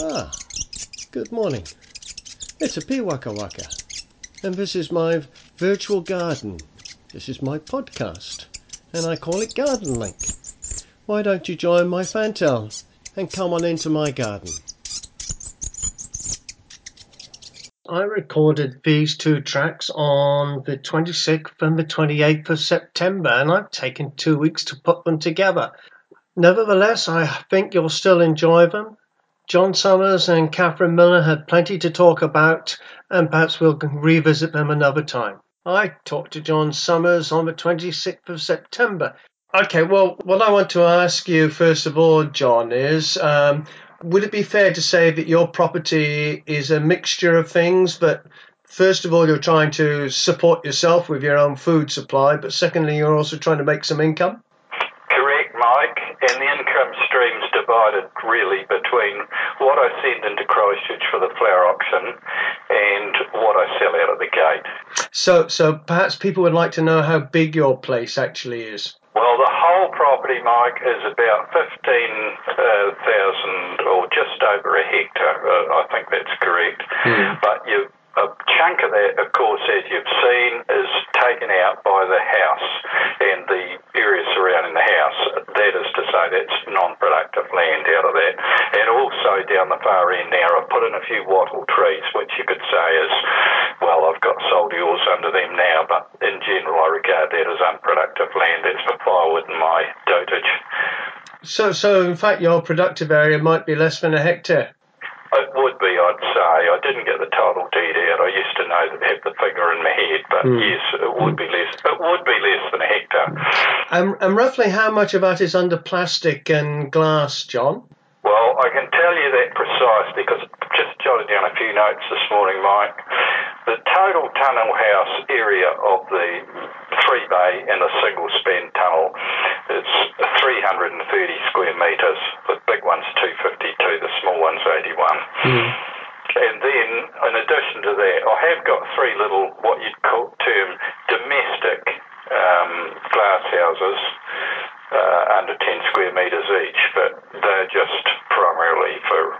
Ah, good morning. It's a Piwakawaka, and this is my virtual garden. This is my podcast, and I call it Garden Link. Why don't you join my fantail and come on into my garden? I recorded these two tracks on the 26th and the 28th of September, and I've taken two weeks to put them together. Nevertheless, I think you'll still enjoy them. John Summers and Catherine Miller had plenty to talk about, and perhaps we'll revisit them another time. I talked to John Summers on the 26th of September. Okay, well, what I want to ask you, first of all, John, is um, would it be fair to say that your property is a mixture of things, but first of all, you're trying to support yourself with your own food supply, but secondly, you're also trying to make some income? Correct, Mike. And the income stream's divided really between what I send into Christchurch for the flower auction and what I sell out of the gate. So, so perhaps people would like to know how big your place actually is. Well, the whole property, Mike, is about 15,000 uh, or just over a hectare. Uh, I think that's correct. Mm. But you a chunk of that, of course, as you've seen, is taken out by the house and the area surrounding the house. Say, that's non-productive land out of that. And also down the far end now, I've put in a few wattle trees, which you could say is, well, I've got soldiers under them now, but in general, I regard that as unproductive land. That's for firewood and my dotage. So, so in fact, your productive area might be less than a hectare. It would be, I'd say. I didn't get the title deed out. I used to know that have the figure in my head, but mm. yes, it would be less. It would be less than a hectare. And, and roughly how much of that is under plastic and glass, John? Well, I can tell you that precisely because just jotted down a few notes this morning, Mike. The total tunnel house area of the three bay and a single span tunnel is 330 square metres. The big one's 252, the small one's 81. Mm. And then, in addition to that, I have got three little, what you'd call term domestic um, glass houses uh, under 10 square metres each, but they're just primarily for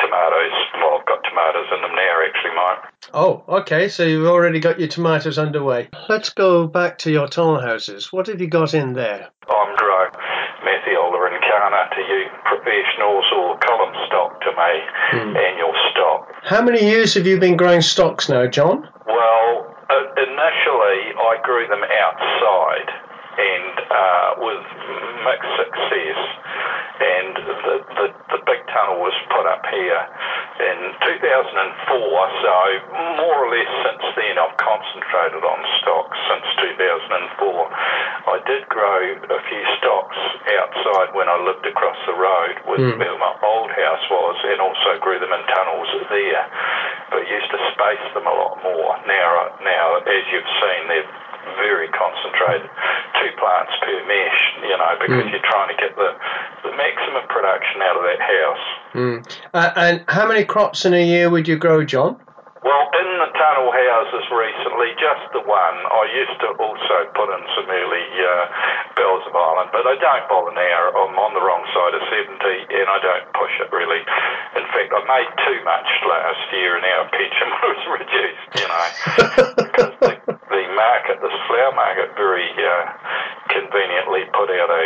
tomatoes. Well, I've got tomatoes in them now, actually, Mike. Oh, okay. So you've already got your tomatoes underway. Let's go back to your tall houses. What have you got in there? I'm grow Matthiola incana to you professionals or column stock to me, hmm. annual stock. How many years have you been growing stocks now, John? Well, uh, initially I grew them outside and uh, with mixed success and the, the, the big tunnel was put up here in 2004. So more or less since then, I've concentrated on stocks since 2004. I did grow a few stocks outside when I lived across the road with mm. where my old house was, and also grew them in tunnels there. But used to space them a lot more. Now, now as you've seen, they're very concentrated, two plants per mesh, you know, because mm. you're trying to get the, the maximum production out of that house. Mm. Uh, and how many crops in a year would you grow, John? Well, in the tunnel houses recently, just the one. I used to also put in some early uh, bells of Ireland, but I don't bother now. I'm on the wrong side of 70 and I don't push it really. In fact, I made too much last year and our pension was reduced, you know, because the, the market, this flower market, very uh, conveniently put out a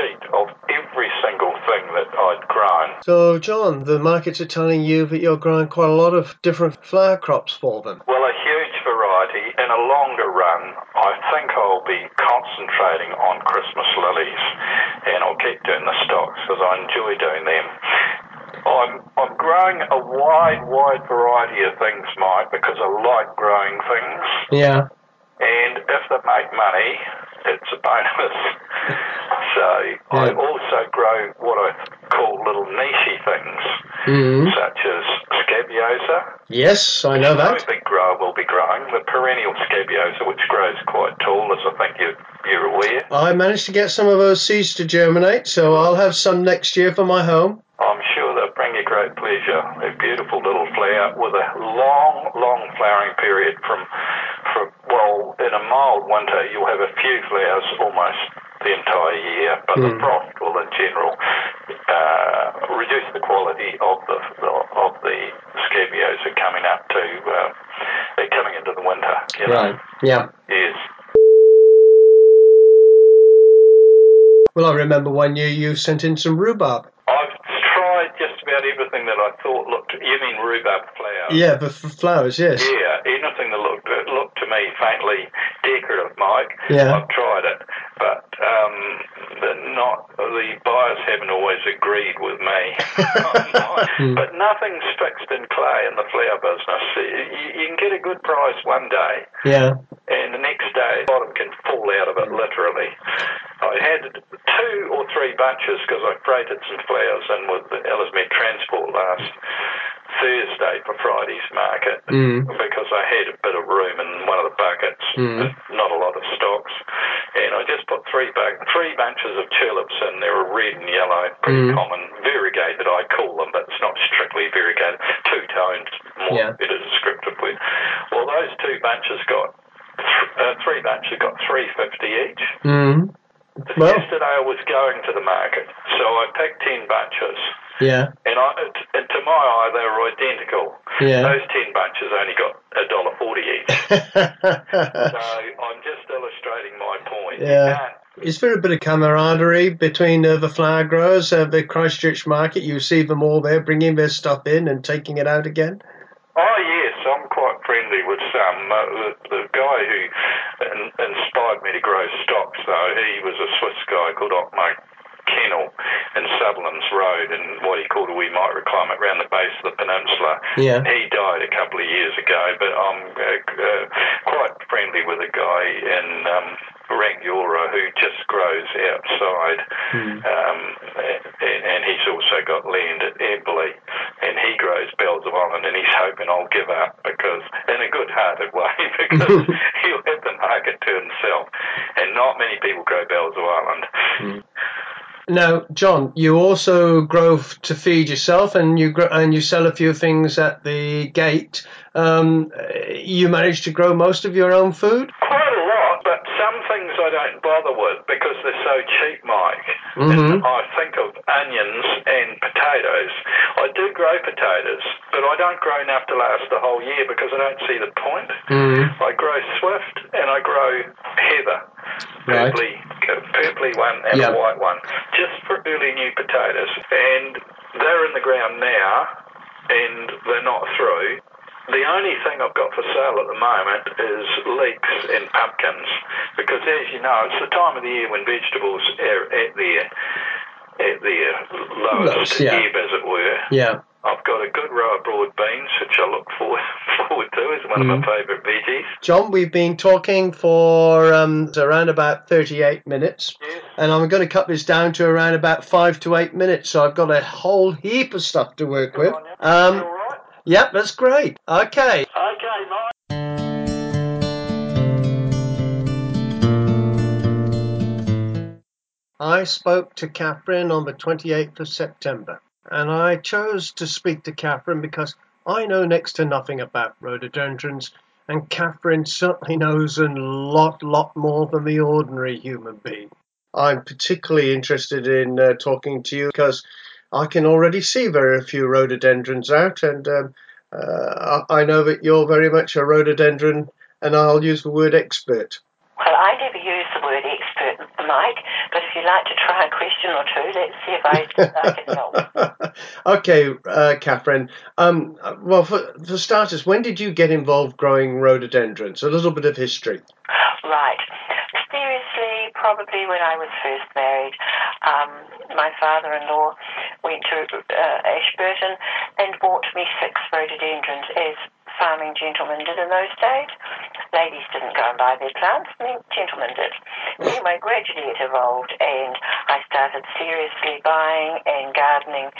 sheet of every single thing that I'd grown. So, John, the markets are telling you that you're growing quite a lot of different flower flower crops for them? Well, a huge variety. In a longer run, I think I'll be concentrating on Christmas lilies, and I'll keep doing the stocks because I enjoy doing them. I'm I'm growing a wide, wide variety of things, Mike, because I like growing things. Yeah. And if they make money, it's a bonus. so yeah. I also grow what I call little nichey things, mm-hmm. such as scabiosa. Yes, I know that. No big grower will be growing the perennial scabiosa, which grows quite tall, as I think you're, you're aware. I managed to get some of those seeds to germinate, so I'll have some next year for my home. I'm sure they'll bring you great pleasure. A beautiful little flower with a long, long flowering period from, from well, in a mild winter, flowers almost the entire year, but the Mm. frost will, in general, uh, reduce the quality of the of the scabious that are coming up to uh, they're coming into the winter. You know? Right. Yeah. Yes. Well, I remember one year you sent in some rhubarb. I've tried just about everything that I thought looked. You mean rhubarb flowers? Yeah, for flowers, yes. Yeah, that looked to me faintly decorative, Mike. Yeah. I've tried it, but um, the not the buyers haven't always agreed with me. Hmm. but nothing's fixed in clay in the flower business. You, you can get a good price one day, Yeah. and the next day, the bottom can fall out of it literally. I had two or three bunches because I freighted some flowers in with the Ellesmere Transport last Thursday for Friday's market Mm. Had a bit of room in one of the buckets, Mm. but not a lot of stocks. And I just put three bu- three bunches of tulips in. They were red and yellow, pretty Mm. common, variegated. I call them, but it's not strictly variegated. Two tones, more Yeah. better descriptive word. Well, those two bunches got th- uh, three bunches got three fifty each. Mm. Well, Yesterday I was going to the market, so I picked ten bunches, yeah. and I, and to my eye they were identical. Yeah. Those ten bunches only got So I'm just illustrating my point. Yeah. Is there a bit of camaraderie between uh, the flower growers at the Christchurch market? You see them all there bringing their stuff in and taking it out again? Oh yes, I'm quite friendly with some. Uh, the, the guy who in, inspired me to grow stocks, though, he was a Swiss guy called Otmar Kennel in Sutherland's Road in what he called a wee microclimate around the base of the peninsula. Yeah. He died a couple of years ago, but I'm uh, uh, quite friendly with a guy in um, Rangiora who just grows outside. Hmm. Um, and, and he's also got land at Ebbly, and he grows bells of Ireland, and he's hoping I'll give up because, in a good-hearted way, because he'll have the market to himself, and not many people grow bells of Ireland. Now, John, you also grow f- to feed yourself, and you grow, and you sell a few things at the gate. Um, you manage to grow most of your own food. Quite a lot, but some things I don't bother with because they're so cheap, Mike. Mhm. I think of onions and potatoes. I do grow potatoes, but I don't grow enough to last the whole year because I don't see the point. Mm. I grow swift and I grow heather, Right. One and Yeah. a white one, just for early new potatoes. And they're in the ground now, and they're not through. The only thing I've got for sale at the moment is leeks and pumpkins, because as you know, it's the time of the year when vegetables are at their at their lowest Lowest, yeah. ebb, as it were. Yeah. I've got a good row of broad beans, which I look forward forward to as one of Mm. my favourite veggies. John, we've been talking for um, around about 38 minutes, Yes. and I'm going to cut this down to around about five to eight minutes. So I've got a whole heap of stuff to work with. on you. Um, all right? yep, that's great. Okay. Okay, Mike. I spoke to Catherine on the 28th of September, and I chose to speak to Catherine because I know next to nothing about rhododendrons, and Catherine certainly knows a lot, lot more than the ordinary human being. I'm particularly interested in uh, talking to you because I can already see very few rhododendrons out, and um, uh, I know that you're very much a rhododendron, and I'll use the word expert. Well, I word Mike, but if you'd like to try a question or two, let's see if I, I can help. okay, uh, Catherine. Um, well, for, for starters, when did you get involved growing rhododendrons? A little bit of history. Right. Seriously, probably when I was first married, um, my father-in-law went to uh, Ashburton and bought me six rhododendrons, as farming gentlemen did in those days. Ladies didn't go and buy their plants, men- gentlemen did. Anyway, gradually it evolved, and I started seriously buying and gardening,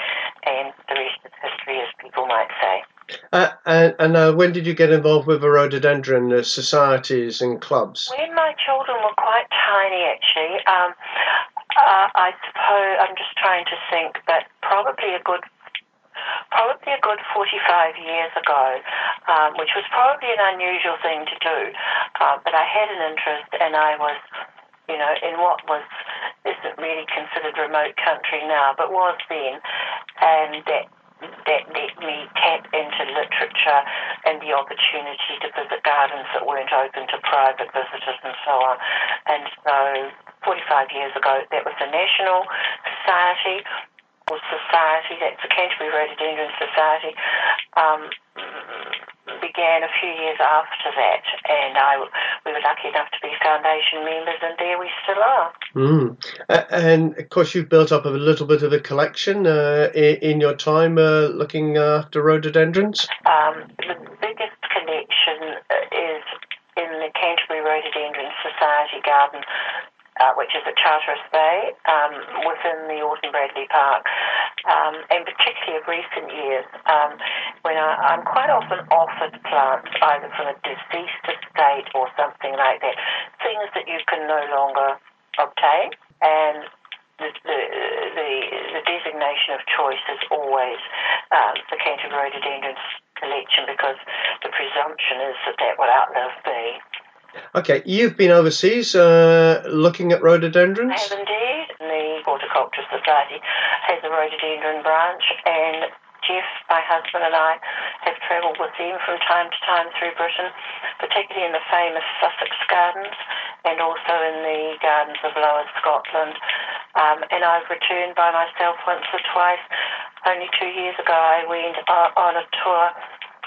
and the rest is history, as people might say. Uh, and and uh, when did you get involved with the rhododendron uh, societies and clubs? When my children were quite tiny, actually, um, uh, I suppose I'm just trying to think, but probably a good probably a good 45 years ago, um, which was probably an unusual thing to do. Uh, but I had an interest and I was, you know, in what was isn't really considered remote country now, but was then, and that that let me tap into literature and the opportunity to visit gardens that weren't open to private visitors and so on. And so 45 years ago, that was the National Society Society, that's the Canterbury Rhododendron Society, um, began a few years after that, and I, we were lucky enough to be foundation members, and there we still are. Mm. Uh, and of course, you've built up a little bit of a collection uh, in, in, your time uh, looking after rhododendrons. Um, the biggest collection is in the Canterbury Rhododendron Society Garden which is at Charteris Bay um, within the Orton Bradley Park. Um, and particularly of recent years, um, when I, am quite often offered plants either from a deceased estate or something like that, things that you can no longer obtain. And the, the, the, the designation of choice is always um, the Canterbury Rhododendron collection because the presumption is that that will outlive me. Okay, you've been overseas uh, looking at rhododendrons? I have indeed. The Horticulture Society has a rhododendron branch, and Jeff, my husband, and I have travelled with them from time to time through Britain, particularly in the famous Sussex Gardens and also in the gardens of Lower Scotland. Um, and I've returned by myself once or twice. Only two years ago, I went on a tour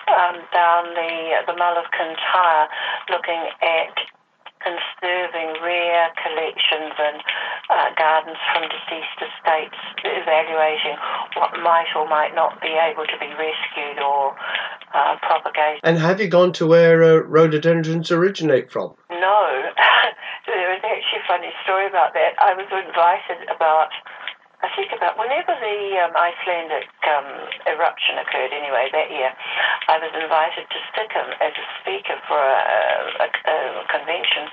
um, down the the Mull of Kintyre, looking at conserving rare collections and uh, gardens from deceased estates, evaluating what might or might not be able to be rescued or uh, propagated. And have you gone to where uh, rhododendrons originate from? No. there is actually a funny story about that. I was invited about think about whenever the um, Icelandic um, eruption occurred, anyway, that year, I was invited to Stickham as a speaker for a, a, a convention,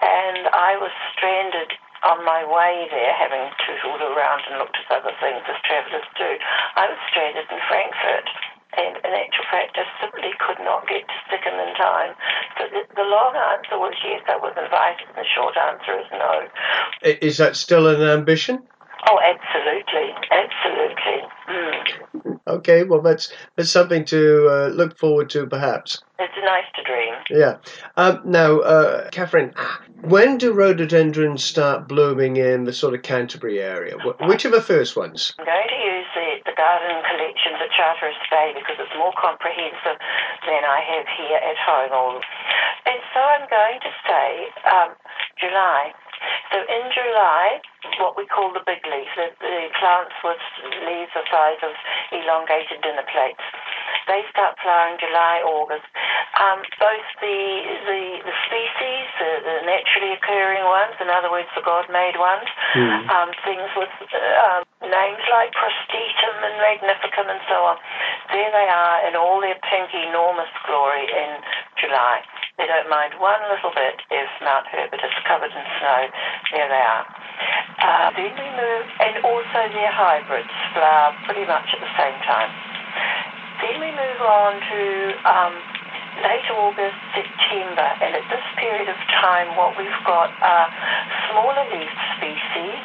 and I was stranded on my way there, having tootled around and looked at other things as travellers do. I was stranded in Frankfurt. And in actual fact, I simply could not get to Stickham in time. So the, the long answer was yes, I was invited, and the short answer is no. Is that still an ambition? Oh, absolutely, absolutely. Mm. Okay, well, that's that's something to uh, look forward to, perhaps. It's nice to dream. Yeah. Um, now, uh, Catherine, when do rhododendrons start blooming in the sort of Canterbury area? Which are the first ones? I'm going to use the, the garden collections at Charteris Bay because it's more comprehensive than I have here at home. And so I'm going to say um, July. So in July, what we call the big leaf, the, the plants with leaves the size of elongated dinner plates. They start flowering July, August. Um, both the, the, the species, the, the, naturally occurring ones, in other words, the God-made ones, mm. um, things with uh, names like protistum and magnificum and so on, there they are in all their pink enormous glory in July. They don't mind one little bit if Mount Herbert is covered in snow. There they are. Uh, then we move, and also their hybrids flower pretty much at the same time. Then we move on to um, late August, September, and at this period of time, what we've got are smaller leaf species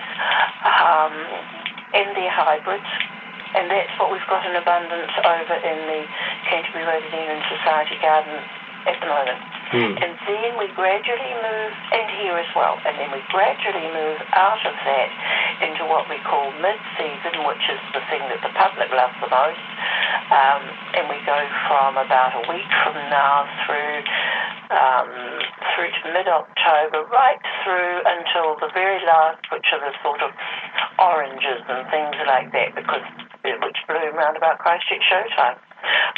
um, and their hybrids. And that's what we've got in abundance over in the Canterbury Rhododendron Society Garden at the moment. Mm. And then we gradually move, and here as well, and then we gradually move out of that into what we call mid-season, which is the thing that the public loves the most. Um, and we go from about a week from now through um, through to mid-October, right through until the very last, which are the sort of oranges and things like that, because which bloom around about Christchurch showtime.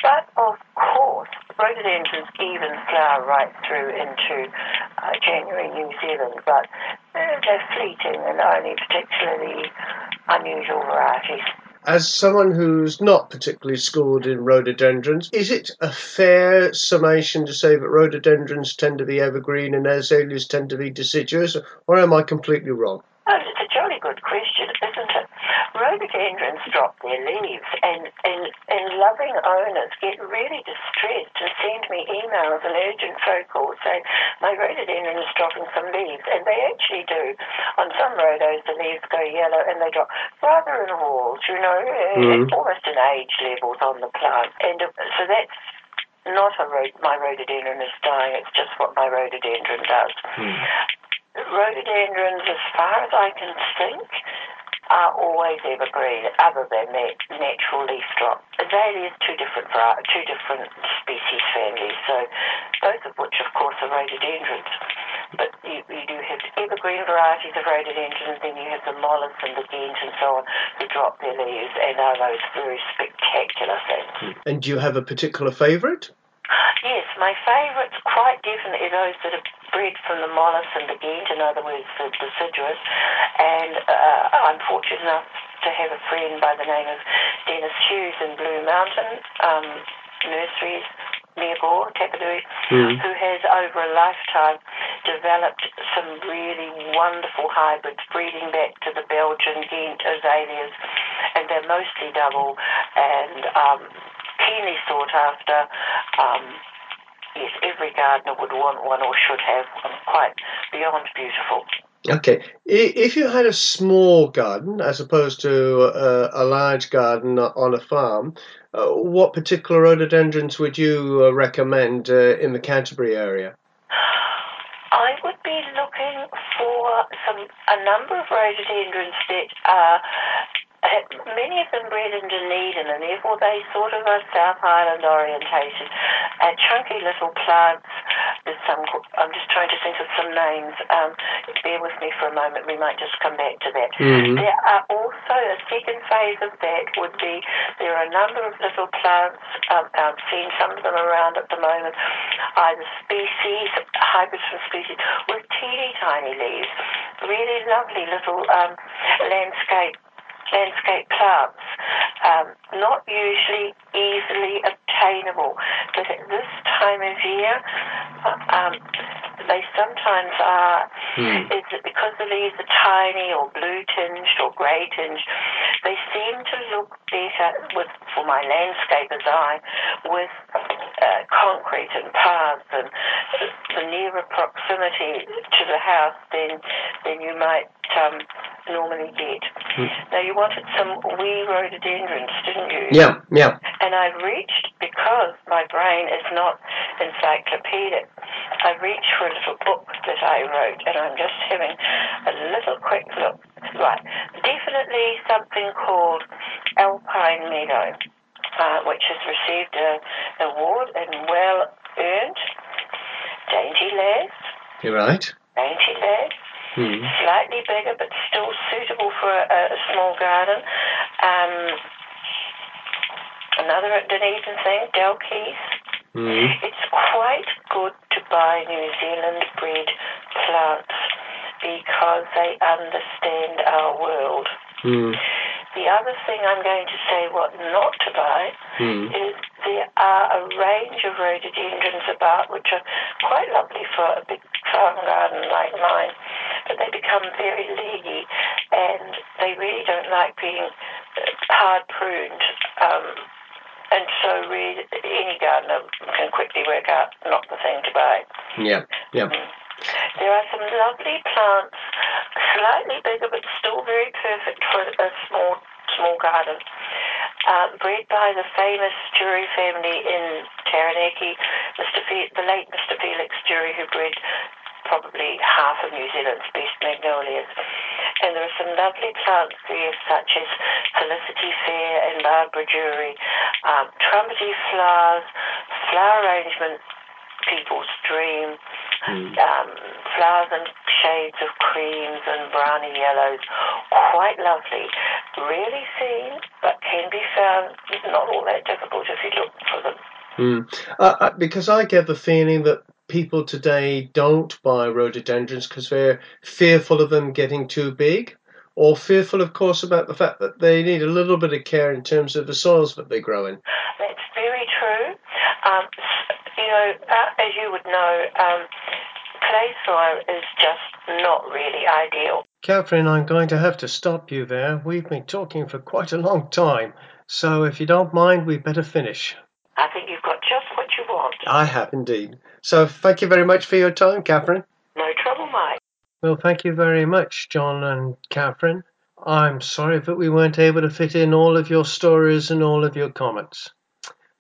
But of course, rhododendrons even flower right through into uh, January New Zealand, but they're fleeting and only particularly unusual varieties. As someone who's not particularly schooled in rhododendrons, is it a fair summation to say that rhododendrons tend to be evergreen and azaleas tend to be deciduous, or am I completely wrong? Oh, it's a jolly good question? Rhododendrons drop their leaves, and, and, and loving owners get really distressed and send me emails and urgent phone calls saying, My rhododendron is dropping some leaves. And they actually do. On some rhodos, the leaves go yellow and they drop rather in walls, you know, mm. almost in age levels on the plant. And uh, so that's not a my rhododendron is dying, it's just what my rhododendron does. Mm. Rhododendrons, as far as I can think, are always evergreen, other than their natural leaf drop. Azaleas, two different two different species families, so both of which, of course, are rhododendrons. But you, you do have evergreen varieties of rhododendrons, then you have the mollis and the ghent and so on who drop their leaves and are those very spectacular things. And do you have a particular favourite? Yes, my favourites quite definitely those that are bred from the mollis and the ghent, in other words, the deciduous. And uh, I'm fortunate enough to have a friend by the name of Dennis Hughes in Blue Mountain um, Nurseries near Gore, Tapanui, mm. who has over a lifetime developed some really wonderful hybrids breeding back to the Belgian Ghent azaleas, and they're mostly double and um, keenly sought after. Um, every gardener would want one or should have one. Quite beyond beautiful. Okay, if you had a small garden as opposed to a, a large garden on a farm, uh, what particular rhododendrons would you uh, recommend uh, in the Canterbury area? I would be looking for some a number of rhododendrons that are many of them bred in Dunedin, and therefore they sort of are South Island orientated. Uh, chunky little plants. There's some. I'm just trying to think of some names. Um, bear with me for a moment. We might just come back to that. Mm-hmm. There are also a second phase of that would be there are a number of little plants. Um, I've seen some of them around at the moment. Either species, hybrids from species with teeny tiny leaves. Really lovely little um, landscape landscape plants, um, not usually easily obtainable. But at this time of year, um, they sometimes are. Mm. Is it because the leaves are tiny or blue tinged or grey tinged? They seem to look better with, for my landscaper's eye, with uh, concrete and paths and the nearer proximity to the house than than you might um, normally get. Mm. Now you wanted some wee rhododendrons, didn't you? Yeah, yeah. And I reached because my brain is not encyclopedic. I reach for a little book that I wrote, and I'm just having a little quick look. Right, definitely something called Alpine Meadow, uh, which has received an award and well earned. Dainty Lass. You're right. Dainty Lass. Hmm. Slightly bigger, but still suitable for a, a small garden. Um, another Dunedin thing, Dalkeith. Mm. It's quite good to buy New Zealand bred plants because they understand our world. Mm. The other thing I'm going to say what not to buy mm. is there are a range of rhododendrons about which are quite lovely for a big farm garden like mine, but they become very leggy and they really don't like being uh, hard pruned. Um, and so really, any gardener can quickly work out not the thing to buy. Yeah, yeah. Mm. There are some lovely plants, slightly bigger but still very perfect for a small small garden. Uh, bred by the famous Jury family in Taranaki, Mr. Fe- the late Mr. Felix Jury, who bred probably half of New Zealand's best magnolias. And there are some lovely plants there, such as Felicity Fair and Barbara Jury, um, trumpety flowers, flower arrangement, people's dream, mm. um, flowers and shades of creams and browny yellows, quite lovely. Rarely seen, but can be found. Not all that difficult if you look for them. Mm. Uh, because I get the feeling that people today don't buy rhododendrons because they're fearful of them getting too big or fearful, of course, about the fact that they need a little bit of care in terms of the soils that they grow in. That's very true. Um, you know, uh, as you would know, um, soil is just not really ideal. Catherine, I'm going to have to stop you there. We've been talking for quite a long time, so if you don't mind, we'd better finish. I think you've got just what you want. I have indeed. So thank you very much for your time, Catherine. No trouble, Mike. Well, thank you very much, John and Catherine. I'm sorry that we weren't able to fit in all of your stories and all of your comments.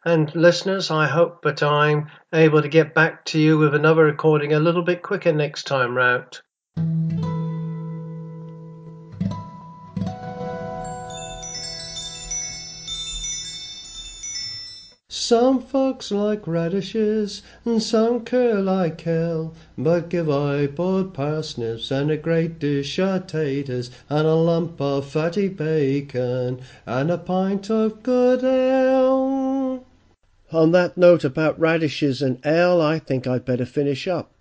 And listeners, I hope that I'm able to get back to you with another recording a little bit quicker next time round. Some folks like radishes, and some care like kale, but give I boiled parsnips and a great dish of taters, and a lump of fatty bacon, and a pint of good ale. On that note about radishes and ale, I think I'd better finish up.